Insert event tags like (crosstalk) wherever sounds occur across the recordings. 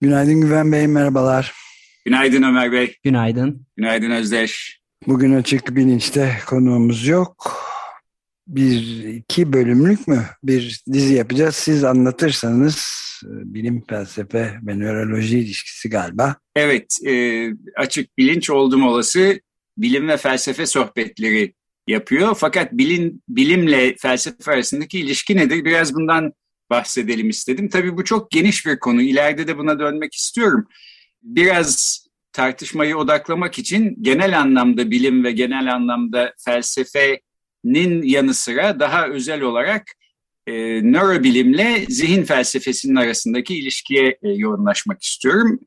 Günaydın Güven Bey, merhabalar. Günaydın Ömer Bey. Günaydın. Günaydın Özdeş. Bugün açık bilinçte konuğumuz yok. Bir iki bölümlük mü bir dizi yapacağız. Siz anlatırsanız e, bilim, felsefe ve nöroloji ilişkisi galiba. Evet, e, açık bilinç oldum olası bilim ve felsefe sohbetleri yapıyor. Fakat bilim, bilimle felsefe arasındaki ilişki nedir? Biraz bundan bahsedelim istedim. Tabii bu çok geniş bir konu. İleride de buna dönmek istiyorum. Biraz tartışmayı odaklamak için genel anlamda bilim ve genel anlamda felsefenin yanı sıra daha özel olarak e, nörobilimle zihin felsefesinin arasındaki ilişkiye e, yoğunlaşmak istiyorum.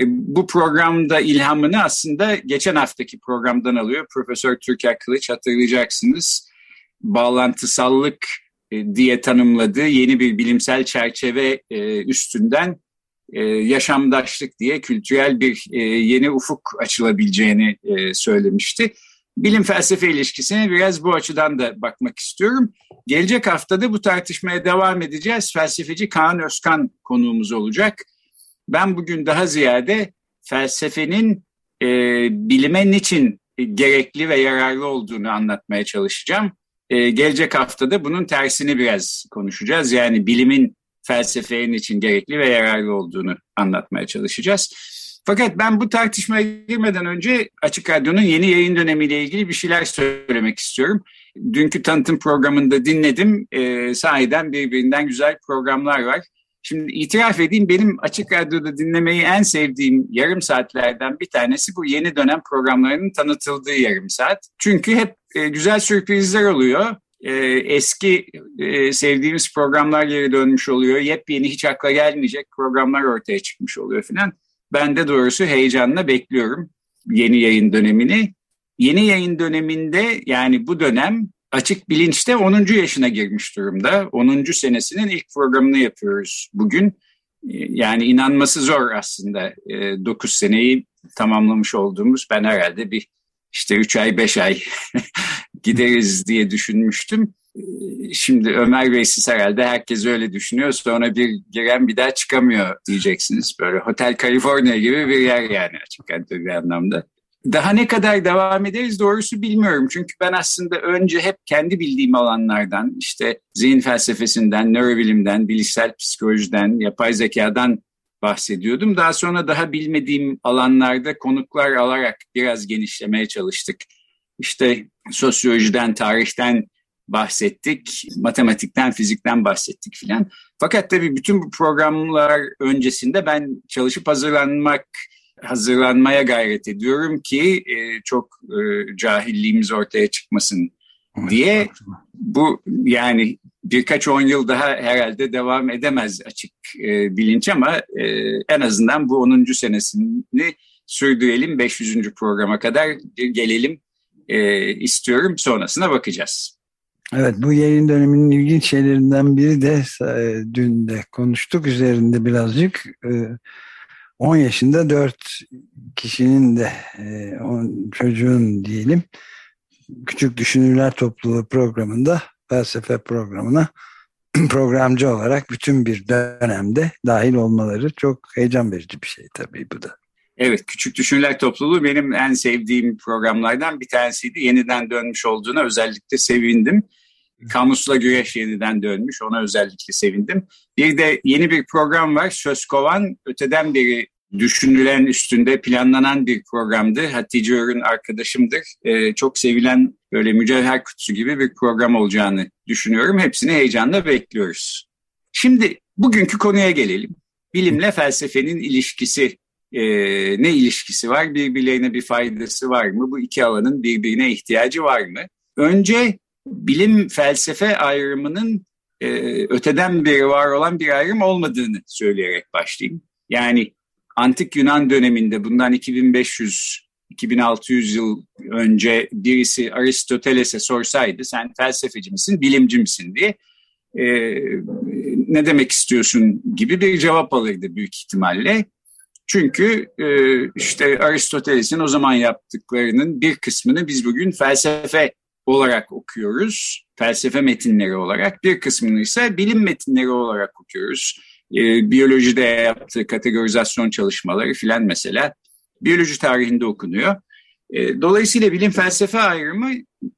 E, bu programda ilhamını aslında geçen haftaki programdan alıyor. Profesör Türker Kılıç hatırlayacaksınız. Bağlantısallık diye tanımladığı yeni bir bilimsel çerçeve e, üstünden yaşamdaşlık diye kültürel bir yeni ufuk açılabileceğini söylemişti. Bilim felsefe ilişkisine biraz bu açıdan da bakmak istiyorum. Gelecek haftada bu tartışmaya devam edeceğiz. Felsefeci Kaan Özkan konuğumuz olacak ben bugün daha ziyade felsefenin e, bilime niçin gerekli ve yararlı olduğunu anlatmaya çalışacağım. E, gelecek haftada bunun tersini biraz konuşacağız. Yani bilimin felsefeye niçin gerekli ve yararlı olduğunu anlatmaya çalışacağız. Fakat ben bu tartışmaya girmeden önce Açık Radyo'nun yeni yayın dönemiyle ilgili bir şeyler söylemek istiyorum. Dünkü tanıtım programında dinledim. E, sahiden birbirinden güzel programlar var. Şimdi itiraf edeyim benim Açık Radyo'da dinlemeyi en sevdiğim yarım saatlerden bir tanesi bu yeni dönem programlarının tanıtıldığı yarım saat. Çünkü hep e, güzel sürprizler oluyor. E, eski e, sevdiğimiz programlar geri dönmüş oluyor. Yepyeni hiç akla gelmeyecek programlar ortaya çıkmış oluyor filan. Ben de doğrusu heyecanla bekliyorum yeni yayın dönemini. Yeni yayın döneminde yani bu dönem Açık Bilinç'te 10. yaşına girmiş durumda. 10. senesinin ilk programını yapıyoruz bugün. Ee, yani inanması zor aslında 9 ee, seneyi tamamlamış olduğumuz ben herhalde bir işte 3 ay 5 ay (laughs) gideriz diye düşünmüştüm. Ee, şimdi Ömer Bey siz herhalde herkes öyle düşünüyor. Sonra bir giren bir daha çıkamıyor diyeceksiniz. Böyle Hotel California gibi bir yer yani açık bir anlamda. Daha ne kadar devam ederiz doğrusu bilmiyorum. Çünkü ben aslında önce hep kendi bildiğim alanlardan, işte zihin felsefesinden, nörobilimden, bilişsel psikolojiden, yapay zekadan bahsediyordum. Daha sonra daha bilmediğim alanlarda konuklar alarak biraz genişlemeye çalıştık. İşte sosyolojiden, tarihten bahsettik, matematikten, fizikten bahsettik filan. Fakat tabii bütün bu programlar öncesinde ben çalışıp hazırlanmak hazırlanmaya gayret ediyorum ki e, çok e, cahilliğimiz ortaya çıkmasın diye bu yani birkaç on yıl daha herhalde devam edemez açık e, bilinç ama e, en azından bu 10. senesini sürdürelim 500. programa kadar gelelim e, istiyorum sonrasına bakacağız. Evet bu yayın döneminin ilginç şeylerinden biri de e, dün de konuştuk üzerinde birazcık e, 10 yaşında 4 kişinin de e, on, çocuğun diyelim Küçük Düşünürler Topluluğu programında felsefe programına (clears throat) programcı olarak bütün bir dönemde dahil olmaları çok heyecan verici bir şey tabii bu da. Evet, Küçük Düşünürler Topluluğu benim en sevdiğim programlardan bir tanesiydi. Yeniden dönmüş olduğuna özellikle sevindim. Kamusla Güreş yeniden dönmüş. Ona özellikle sevindim. Bir de yeni bir program var. Söz Kovan öteden beri düşünülen üstünde planlanan bir programdı. Hatice Örün arkadaşımdır. Ee, çok sevilen böyle mücevher kutusu gibi bir program olacağını düşünüyorum. Hepsini heyecanla bekliyoruz. Şimdi bugünkü konuya gelelim. Bilimle felsefenin ilişkisi e, ne ilişkisi var? Birbirlerine bir faydası var mı? Bu iki alanın birbirine ihtiyacı var mı? Önce bilim felsefe ayrımının e, öteden beri var olan bir ayrım olmadığını söyleyerek başlayayım. Yani antik Yunan döneminde bundan 2500 2600 yıl önce birisi Aristoteles'e sorsaydı sen felsefeci misin, bilimci misin diye e, ne demek istiyorsun gibi bir cevap alırdı büyük ihtimalle. Çünkü e, işte Aristoteles'in o zaman yaptıklarının bir kısmını biz bugün felsefe olarak okuyoruz. Felsefe metinleri olarak. Bir kısmını ise bilim metinleri olarak okuyoruz. E, biyolojide yaptığı kategorizasyon çalışmaları filan mesela biyoloji tarihinde okunuyor. E, dolayısıyla bilim felsefe ayrımı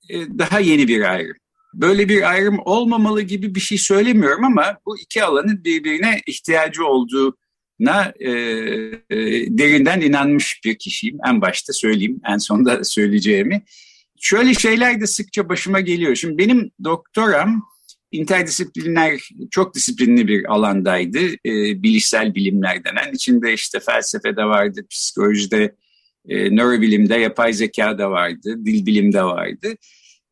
e, daha yeni bir ayrım. Böyle bir ayrım olmamalı gibi bir şey söylemiyorum ama bu iki alanın birbirine ihtiyacı olduğuna e, e, derinden inanmış bir kişiyim. En başta söyleyeyim, en sonunda söyleyeceğimi. Şöyle şeyler de sıkça başıma geliyor. Şimdi benim doktoram interdisipliner, çok disiplinli bir alandaydı. E, bilişsel bilimler denen. İçinde işte felsefe de vardı, psikolojide, e, nörobilimde, yapay zeka da vardı, dil bilimde vardı.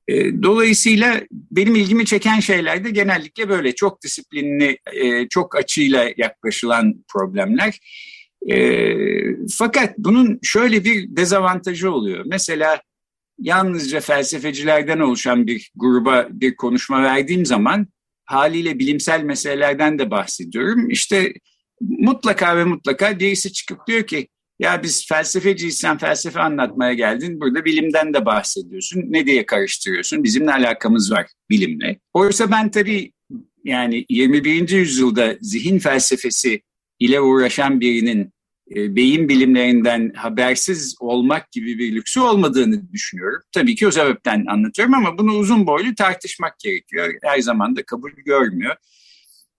E, dolayısıyla benim ilgimi çeken şeyler de genellikle böyle çok disiplinli, e, çok açıyla yaklaşılan problemler. E, fakat bunun şöyle bir dezavantajı oluyor. Mesela yalnızca felsefecilerden oluşan bir gruba bir konuşma verdiğim zaman haliyle bilimsel meselelerden de bahsediyorum. İşte mutlaka ve mutlaka birisi çıkıp diyor ki ya biz felsefeciyiz sen felsefe anlatmaya geldin burada bilimden de bahsediyorsun ne diye karıştırıyorsun bizim ne alakamız var bilimle. Oysa ben tabii yani 21. yüzyılda zihin felsefesi ile uğraşan birinin e, beyin bilimlerinden habersiz olmak gibi bir lüksü olmadığını düşünüyorum. Tabii ki o sebepten anlatıyorum ama bunu uzun boylu tartışmak gerekiyor. Her zaman da kabul görmüyor.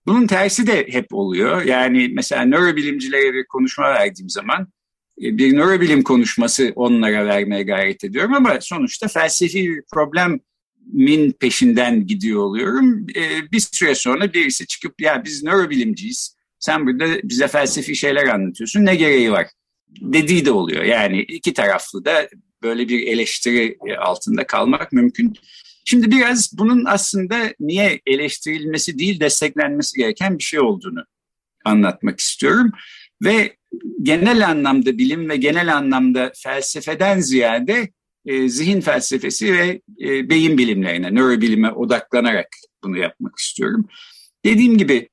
Bunun tersi de hep oluyor. Yani mesela nörobilimcilere bir konuşma verdiğim zaman e, bir nörobilim konuşması onlara vermeye gayret ediyorum ama sonuçta felsefi bir problemin peşinden gidiyor oluyorum. E, bir süre sonra birisi çıkıp ya biz nörobilimciyiz sen burada bize felsefi şeyler anlatıyorsun. Ne gereği var? Dediği de oluyor. Yani iki taraflı da böyle bir eleştiri altında kalmak mümkün. Şimdi biraz bunun aslında niye eleştirilmesi değil desteklenmesi gereken bir şey olduğunu anlatmak istiyorum. Ve genel anlamda bilim ve genel anlamda felsefeden ziyade e, zihin felsefesi ve e, beyin bilimlerine, nörobilime odaklanarak bunu yapmak istiyorum. Dediğim gibi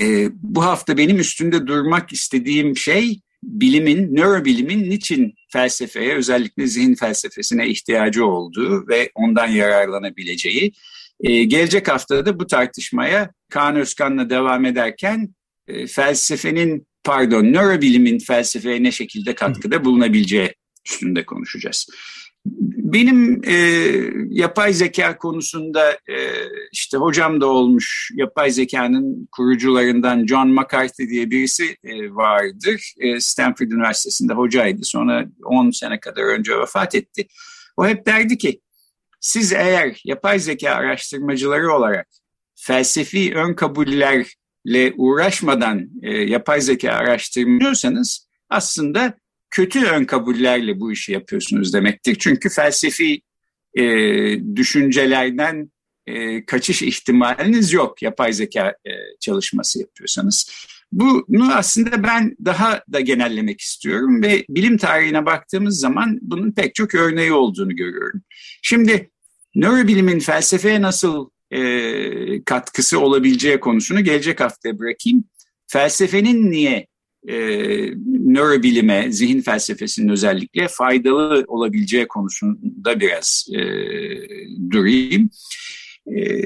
e, bu hafta benim üstünde durmak istediğim şey bilimin, nörobilimin niçin felsefeye, özellikle zihin felsefesine ihtiyacı olduğu ve ondan yararlanabileceği. E, gelecek haftada da bu tartışmaya Kaan Özkan'la devam ederken e, felsefenin, pardon, nörobilimin felsefeye ne şekilde katkıda bulunabileceği üstünde konuşacağız. Benim e, yapay zeka konusunda e, işte hocam da olmuş yapay zekanın kurucularından John McCarthy diye birisi e, vardır. E, Stanford Üniversitesi'nde hocaydı. Sonra 10 sene kadar önce vefat etti. O hep derdi ki siz eğer yapay zeka araştırmacıları olarak felsefi ön kabullerle uğraşmadan e, yapay zeka araştırmıyorsanız aslında kötü ön kabullerle bu işi yapıyorsunuz demektir. Çünkü felsefi e, düşüncelerden e, kaçış ihtimaliniz yok yapay zeka e, çalışması yapıyorsanız. Bunu aslında ben daha da genellemek istiyorum ve bilim tarihine baktığımız zaman bunun pek çok örneği olduğunu görüyorum. Şimdi nörobilimin felsefeye nasıl e, katkısı olabileceği konusunu gelecek haftaya bırakayım. Felsefenin niye e, nörobilime, zihin felsefesinin özellikle faydalı olabileceği konusunda biraz e, durayım. E,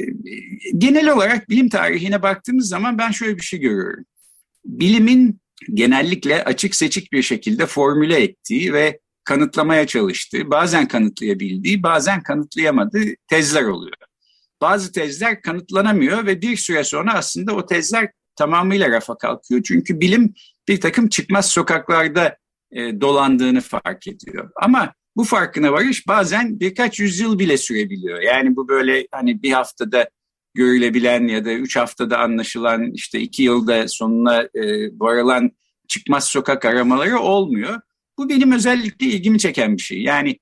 genel olarak bilim tarihine baktığımız zaman ben şöyle bir şey görüyorum. Bilimin genellikle açık seçik bir şekilde formüle ettiği ve kanıtlamaya çalıştığı, bazen kanıtlayabildiği, bazen kanıtlayamadığı tezler oluyor. Bazı tezler kanıtlanamıyor ve bir süre sonra aslında o tezler tamamıyla rafa kalkıyor. Çünkü bilim bir takım çıkmaz sokaklarda e, dolandığını fark ediyor. Ama bu farkına varış bazen birkaç yüzyıl bile sürebiliyor. Yani bu böyle hani bir haftada görülebilen ya da üç haftada anlaşılan işte iki yılda sonuna e, varılan çıkmaz sokak aramaları olmuyor. Bu benim özellikle ilgimi çeken bir şey. Yani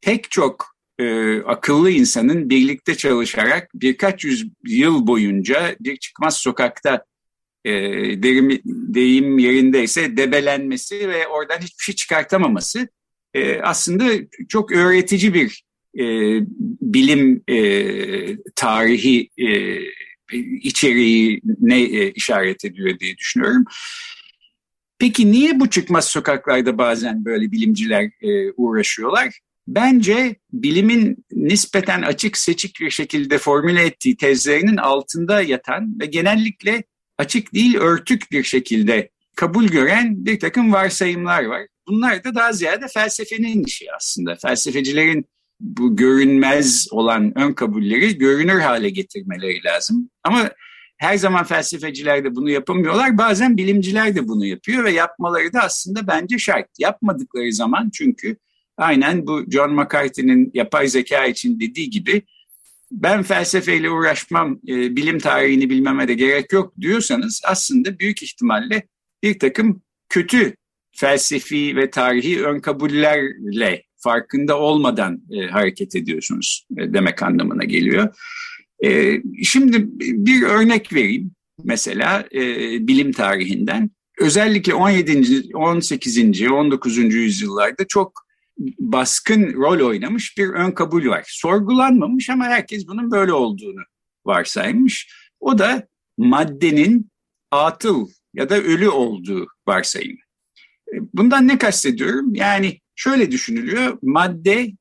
pek çok e, akıllı insanın birlikte çalışarak birkaç yüz yıl boyunca bir çıkmaz sokakta e, derim, deyim yerindeyse debelenmesi ve oradan hiçbir şey çıkartamaması e, aslında çok öğretici bir e, bilim e, tarihi e, içeriği ne e, işaret ediyor diye düşünüyorum. Peki niye bu çıkmaz sokaklarda bazen böyle bilimciler e, uğraşıyorlar? Bence bilimin nispeten açık seçik bir şekilde formüle ettiği tezlerinin altında yatan ve genellikle açık değil örtük bir şekilde kabul gören bir takım varsayımlar var. Bunlar da daha ziyade felsefenin işi aslında. Felsefecilerin bu görünmez olan ön kabulleri görünür hale getirmeleri lazım. Ama her zaman felsefeciler de bunu yapamıyorlar. Bazen bilimciler de bunu yapıyor ve yapmaları da aslında bence şart. Yapmadıkları zaman çünkü aynen bu John McCarthy'nin yapay zeka için dediği gibi ben felsefeyle uğraşmam, e, bilim tarihini bilmeme de gerek yok diyorsanız aslında büyük ihtimalle bir takım kötü felsefi ve tarihi ön kabullerle farkında olmadan e, hareket ediyorsunuz e, demek anlamına geliyor. E, şimdi bir örnek vereyim mesela e, bilim tarihinden. Özellikle 17. 18. 19. yüzyıllarda çok baskın rol oynamış bir ön kabul var. Sorgulanmamış ama herkes bunun böyle olduğunu varsaymış. O da maddenin atıl ya da ölü olduğu varsayımı. E, bundan ne kastediyorum? Yani şöyle düşünülüyor. Madde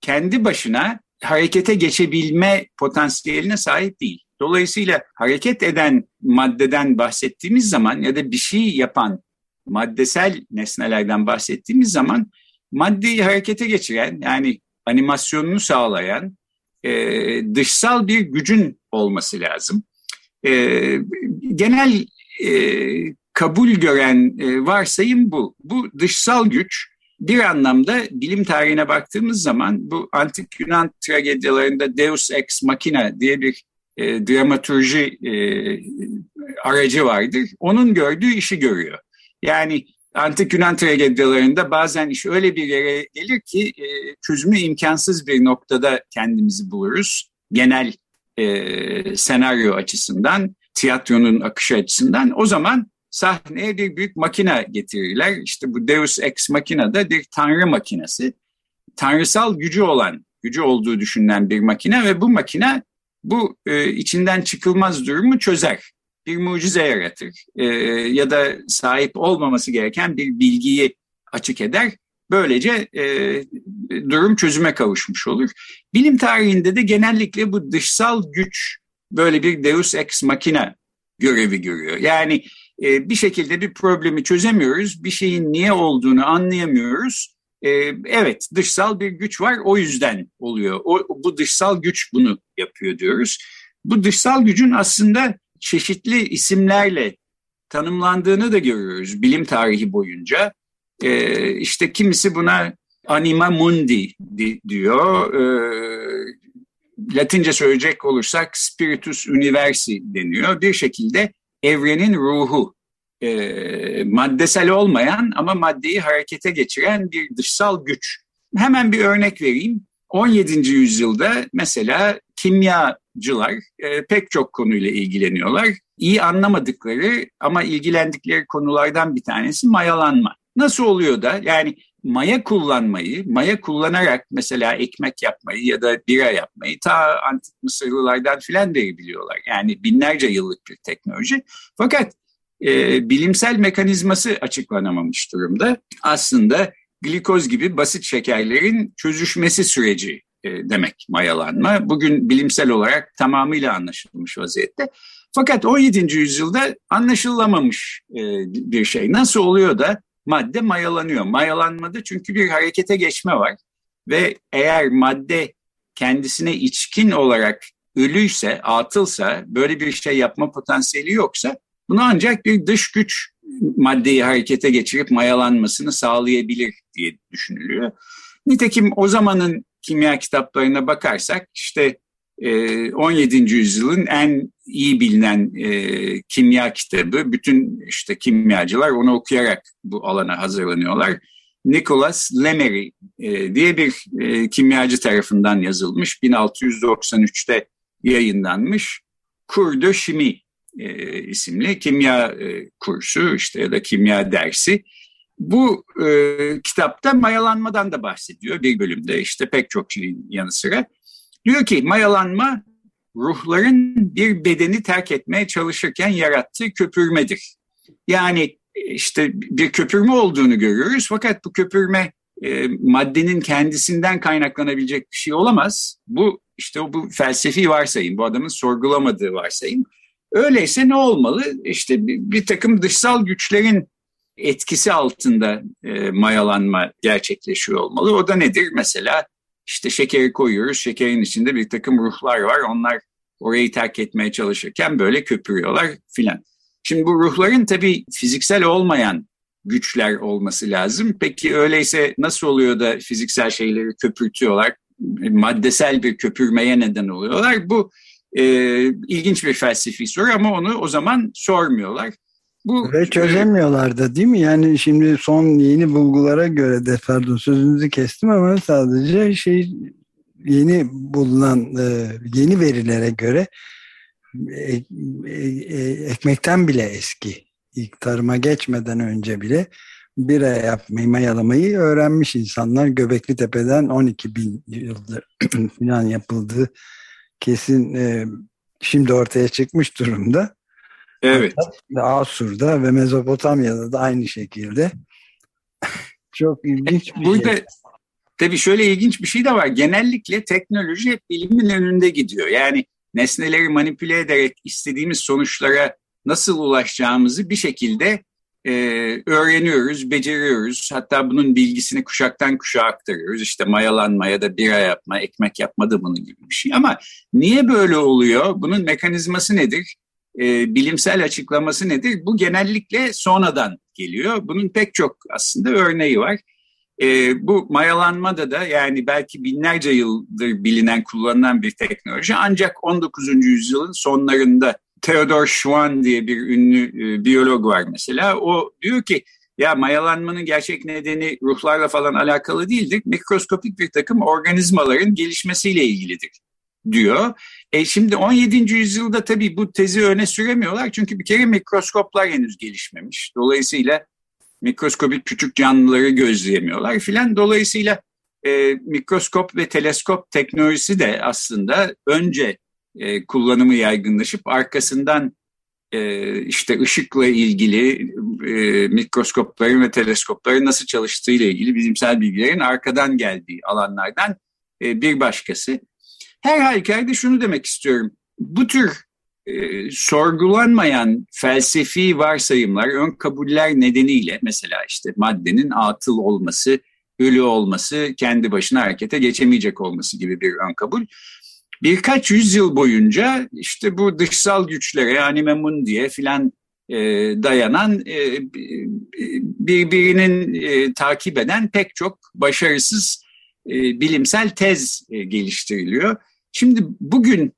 kendi başına harekete geçebilme potansiyeline sahip değil. Dolayısıyla hareket eden maddeden bahsettiğimiz zaman ya da bir şey yapan maddesel nesnelerden bahsettiğimiz zaman maddeyi harekete geçiren yani animasyonunu sağlayan e, dışsal bir gücün olması lazım. E, genel e, kabul gören e, varsayım bu. Bu dışsal güç bir anlamda bilim tarihine baktığımız zaman bu antik Yunan tragedyalarında Deus ex machina diye bir e, dramaturji e, aracı vardır. Onun gördüğü işi görüyor. Yani antik Yunan tragedyalarında bazen iş öyle bir yere gelir ki e, çözümü imkansız bir noktada kendimizi buluruz. Genel e, senaryo açısından, tiyatronun akışı açısından. O zaman sahneye bir büyük makine getirirler. İşte bu Deus Ex Machina da bir tanrı makinesi. Tanrısal gücü olan, gücü olduğu düşünülen bir makine ve bu makine bu e, içinden çıkılmaz durumu çözer. Bir mucize yaratır e, ya da sahip olmaması gereken bir bilgiyi açık eder. Böylece e, durum çözüme kavuşmuş olur. Bilim tarihinde de genellikle bu dışsal güç böyle bir deus ex machina görevi görüyor. Yani e, bir şekilde bir problemi çözemiyoruz, bir şeyin niye olduğunu anlayamıyoruz. E, evet dışsal bir güç var o yüzden oluyor. O, bu dışsal güç bunu yapıyor diyoruz. Bu dışsal gücün aslında çeşitli isimlerle tanımlandığını da görüyoruz bilim tarihi boyunca. E, işte kimisi buna anima mundi diyor. E, Latince söyleyecek olursak spiritus universi deniyor. Bir şekilde evrenin ruhu. E, maddesel olmayan ama maddeyi harekete geçiren bir dışsal güç. Hemen bir örnek vereyim. 17. yüzyılda mesela kimyacılar e, pek çok konuyla ilgileniyorlar. İyi anlamadıkları ama ilgilendikleri konulardan bir tanesi mayalanma. Nasıl oluyor da yani maya kullanmayı, maya kullanarak mesela ekmek yapmayı ya da bira yapmayı ta antik Mısırlılardan filan beri biliyorlar. Yani binlerce yıllık bir teknoloji. Fakat e, bilimsel mekanizması açıklanamamış durumda. Aslında glikoz gibi basit şekerlerin çözüşmesi süreci e, demek mayalanma. Bugün bilimsel olarak tamamıyla anlaşılmış vaziyette. Fakat 17. yüzyılda anlaşılamamış e, bir şey. Nasıl oluyor da madde mayalanıyor. Mayalanmada çünkü bir harekete geçme var ve eğer madde kendisine içkin olarak ölüyse, atılsa, böyle bir şey yapma potansiyeli yoksa bunu ancak bir dış güç maddeyi harekete geçirip mayalanmasını sağlayabilir diye düşünülüyor. Nitekim o zamanın kimya kitaplarına bakarsak işte 17. Ee, yüzyılın en iyi bilinen e, kimya kitabı. Bütün işte kimyacılar onu okuyarak bu alana hazırlanıyorlar. Nicholas Lemery e, diye bir e, kimyacı tarafından yazılmış. 1693'te yayınlanmış. Cours de e, isimli kimya e, kursu işte ya da kimya dersi. Bu e, kitapta mayalanmadan da bahsediyor bir bölümde işte pek çok şeyin yanı sıra. Diyor ki mayalanma ruhların bir bedeni terk etmeye çalışırken yarattığı köpürmedir. Yani işte bir köpürme olduğunu görüyoruz fakat bu köpürme e, maddenin kendisinden kaynaklanabilecek bir şey olamaz. Bu işte bu felsefi varsayım, bu adamın sorgulamadığı varsayım. Öyleyse ne olmalı? İşte bir, bir takım dışsal güçlerin etkisi altında e, mayalanma gerçekleşiyor olmalı. O da nedir? Mesela işte şekeri koyuyoruz, şekerin içinde bir takım ruhlar var. Onlar orayı terk etmeye çalışırken böyle köpürüyorlar filan. Şimdi bu ruhların tabii fiziksel olmayan güçler olması lazım. Peki öyleyse nasıl oluyor da fiziksel şeyleri köpürtüyorlar? Maddesel bir köpürmeye neden oluyorlar. Bu e, ilginç bir felsefi soru ama onu o zaman sormuyorlar. Bu, Ve çözemiyorlar da değil mi? Yani şimdi son yeni bulgulara göre de pardon sözünüzü kestim ama sadece şey yeni bulunan e, yeni verilere göre e, e, ekmekten bile eski ilk tarıma geçmeden önce bile bira yapmayı, mayalamayı öğrenmiş insanlar. Göbekli Tepe'den 12 bin yıldır (clears throat) falan yapıldığı kesin şimdi ortaya çıkmış durumda. Evet. Asur'da ve Mezopotamya'da da aynı şekilde. (laughs) Çok ilginç bir Burada, şey. Tabii şöyle ilginç bir şey de var. Genellikle teknoloji hep bilimin önünde gidiyor. Yani nesneleri manipüle ederek istediğimiz sonuçlara nasıl ulaşacağımızı bir şekilde e, öğreniyoruz, beceriyoruz. Hatta bunun bilgisini kuşaktan kuşağa aktarıyoruz. İşte mayalanma ya da bira yapma, ekmek yapma da bunun gibi bir şey. Ama niye böyle oluyor? Bunun mekanizması nedir? E, bilimsel açıklaması nedir? Bu genellikle sonradan geliyor. Bunun pek çok aslında örneği var. E, bu mayalanmada da yani belki binlerce yıldır bilinen, kullanılan bir teknoloji ancak 19. yüzyılın sonlarında Theodor Schwann diye bir ünlü e, biyolog var mesela. O diyor ki ya mayalanmanın gerçek nedeni ruhlarla falan alakalı değildir. Mikroskopik bir takım organizmaların gelişmesiyle ilgilidir diyor. E şimdi 17. yüzyılda tabii bu tezi öne süremiyorlar. Çünkü bir kere mikroskoplar henüz gelişmemiş. Dolayısıyla mikroskopik küçük canlıları gözleyemiyorlar filan. Dolayısıyla e, mikroskop ve teleskop teknolojisi de aslında önce e, kullanımı yaygınlaşıp arkasından e, işte ışıkla ilgili e, mikroskopların ve teleskopların nasıl çalıştığı ile ilgili bilimsel bilgilerin arkadan geldiği alanlardan e, bir başkası. Her halükarda şunu demek istiyorum. Bu tür e, sorgulanmayan felsefi varsayımlar, ön kabuller nedeniyle mesela işte maddenin atıl olması, ölü olması, kendi başına harekete geçemeyecek olması gibi bir ön kabul. Birkaç yüzyıl boyunca işte bu dışsal güçlere yani diye filan e, dayanan e, birbirini e, takip eden pek çok başarısız e, bilimsel tez e, geliştiriliyor. Şimdi bugün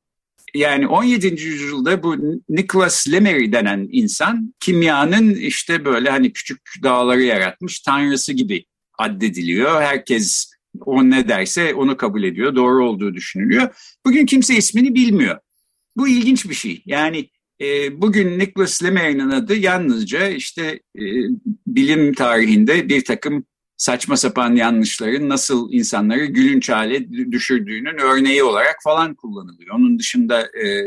yani 17. yüzyılda bu Nicholas Lemery denen insan kimyanın işte böyle hani küçük dağları yaratmış tanrısı gibi addediliyor. Herkes o ne derse onu kabul ediyor. Doğru olduğu düşünülüyor. Bugün kimse ismini bilmiyor. Bu ilginç bir şey. Yani e, bugün Nicholas Lemery'nin adı yalnızca işte e, bilim tarihinde bir takım saçma sapan yanlışların nasıl insanları gülünç hale düşürdüğünün örneği olarak falan kullanılıyor. Onun dışında e,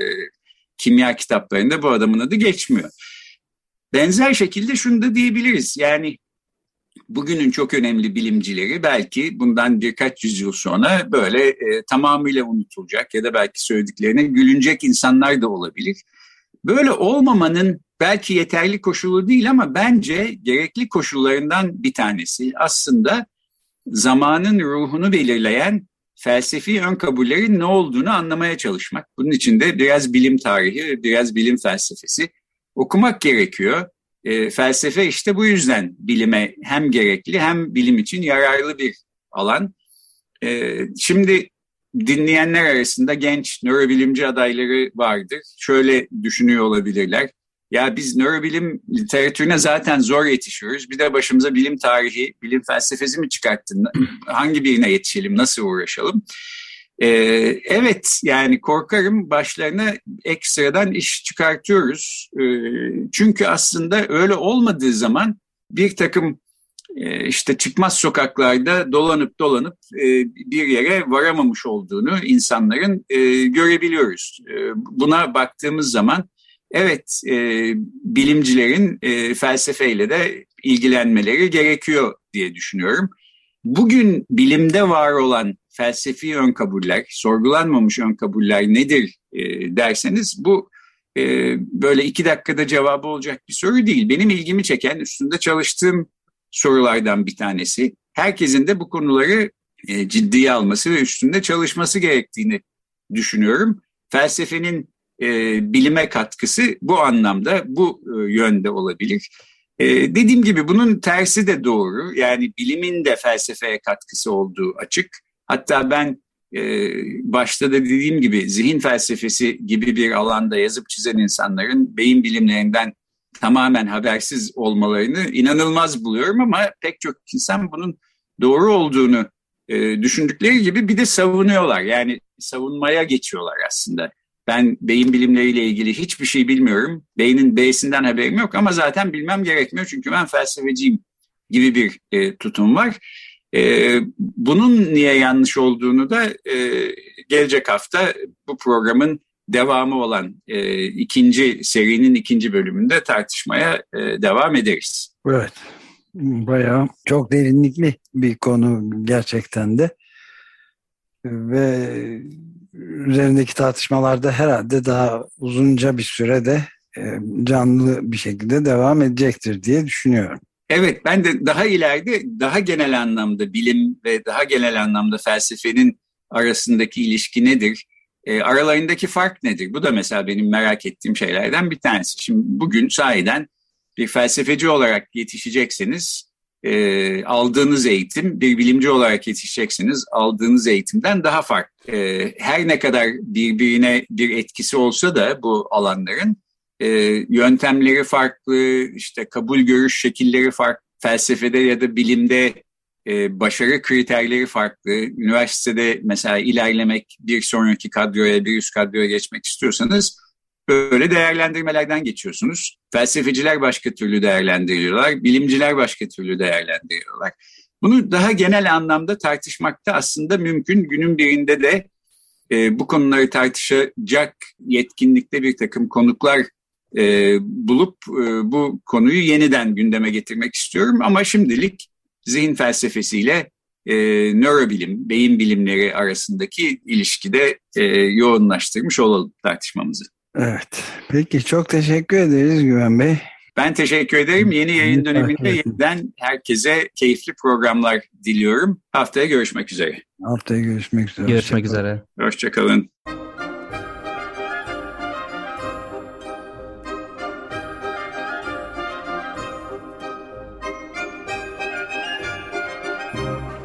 kimya kitaplarında bu adamın adı geçmiyor. Benzer şekilde şunu da diyebiliriz. Yani bugünün çok önemli bilimcileri belki bundan birkaç yüzyıl sonra böyle e, tamamıyla unutulacak ya da belki söylediklerine gülünecek insanlar da olabilir. Böyle olmamanın belki yeterli koşulu değil ama bence gerekli koşullarından bir tanesi aslında zamanın ruhunu belirleyen felsefi ön kabullerin ne olduğunu anlamaya çalışmak. Bunun için de biraz bilim tarihi, biraz bilim felsefesi okumak gerekiyor. E, felsefe işte bu yüzden bilime hem gerekli hem bilim için yararlı bir alan. E, şimdi dinleyenler arasında genç nörobilimci adayları vardır. Şöyle düşünüyor olabilirler. ya biz nörobilim literatürüne zaten zor yetişiyoruz. Bir de başımıza bilim tarihi, bilim felsefesi mi çıkarttın? (clears throat) Hangi birine yetişelim, nasıl uğraşalım? Ee, evet yani korkarım başlarına ekstradan iş çıkartıyoruz. Ee, çünkü aslında öyle olmadığı zaman bir takım e, işte çıkmaz sokaklarda dolanıp dolanıp e, bir yere varamamış olduğunu insanların e, görebiliyoruz. E, buna baktığımız zaman evet bilimcilerin felsefeyle de ilgilenmeleri gerekiyor diye düşünüyorum. Bugün bilimde var olan felsefi ön kabuller, sorgulanmamış ön kabuller nedir e, derseniz bu e, böyle iki dakikada cevabı olacak bir soru değil. Benim ilgimi çeken üstünde çalıştığım sorulardan bir tanesi. Herkesin de bu konuları e, ciddiye alması ve üstünde çalışması gerektiğini düşünüyorum. Felsefenin e, bilime katkısı bu anlamda, bu e, yönde olabilir. E, dediğim gibi bunun tersi de doğru. Yani bilimin de felsefeye katkısı olduğu açık. Hatta ben e, başta da dediğim gibi zihin felsefesi gibi bir alanda yazıp çizen insanların beyin bilimlerinden tamamen habersiz olmalarını inanılmaz buluyorum ama pek çok insan bunun doğru olduğunu e, düşündükleri gibi bir de savunuyorlar. Yani savunmaya geçiyorlar aslında. Ben beyin bilimleriyle ilgili hiçbir şey bilmiyorum. Beynin B'sinden haberim yok ama zaten bilmem gerekmiyor çünkü ben felsefeciyim gibi bir e, tutum var. E, bunun niye yanlış olduğunu da e, gelecek hafta bu programın devamı olan e, ikinci serinin ikinci bölümünde tartışmaya e, devam ederiz. Evet. Bayağı çok derinlikli bir konu gerçekten de. Ve üzerindeki tartışmalarda herhalde daha uzunca bir sürede e, canlı bir şekilde devam edecektir diye düşünüyorum. Evet ben de daha ileride daha genel anlamda bilim ve daha genel anlamda felsefenin arasındaki ilişki nedir? E, aralarındaki fark nedir? Bu da mesela benim merak ettiğim şeylerden bir tanesi. Şimdi bugün sahiden bir felsefeci olarak yetişecekseniz e, aldığınız eğitim bir bilimci olarak yetişeceksiniz aldığınız eğitimden daha farklı. E, her ne kadar birbirine bir etkisi olsa da bu alanların e, yöntemleri farklı, işte kabul görüş şekilleri farklı, felsefede ya da bilimde e, başarı kriterleri farklı. Üniversitede mesela ilerlemek, bir sonraki kadroya, bir üst kadroya geçmek istiyorsanız böyle değerlendirmelerden geçiyorsunuz. Felsefeciler başka türlü değerlendiriyorlar, bilimciler başka türlü değerlendiriyorlar. Bunu daha genel anlamda tartışmakta aslında mümkün. Günün birinde de e, bu konuları tartışacak yetkinlikte bir takım konuklar e, bulup e, bu konuyu yeniden gündeme getirmek istiyorum. Ama şimdilik zihin felsefesiyle e, nörobilim, beyin bilimleri arasındaki ilişkide e, yoğunlaştırmış olalım tartışmamızı. Evet. Peki çok teşekkür ederiz Güven Bey. Ben teşekkür ederim. Yeni yayın döneminde yeniden herkese keyifli programlar diliyorum. Haftaya görüşmek üzere. Haftaya görüşmek üzere. Görüşmek üzere. Hoşçakalın.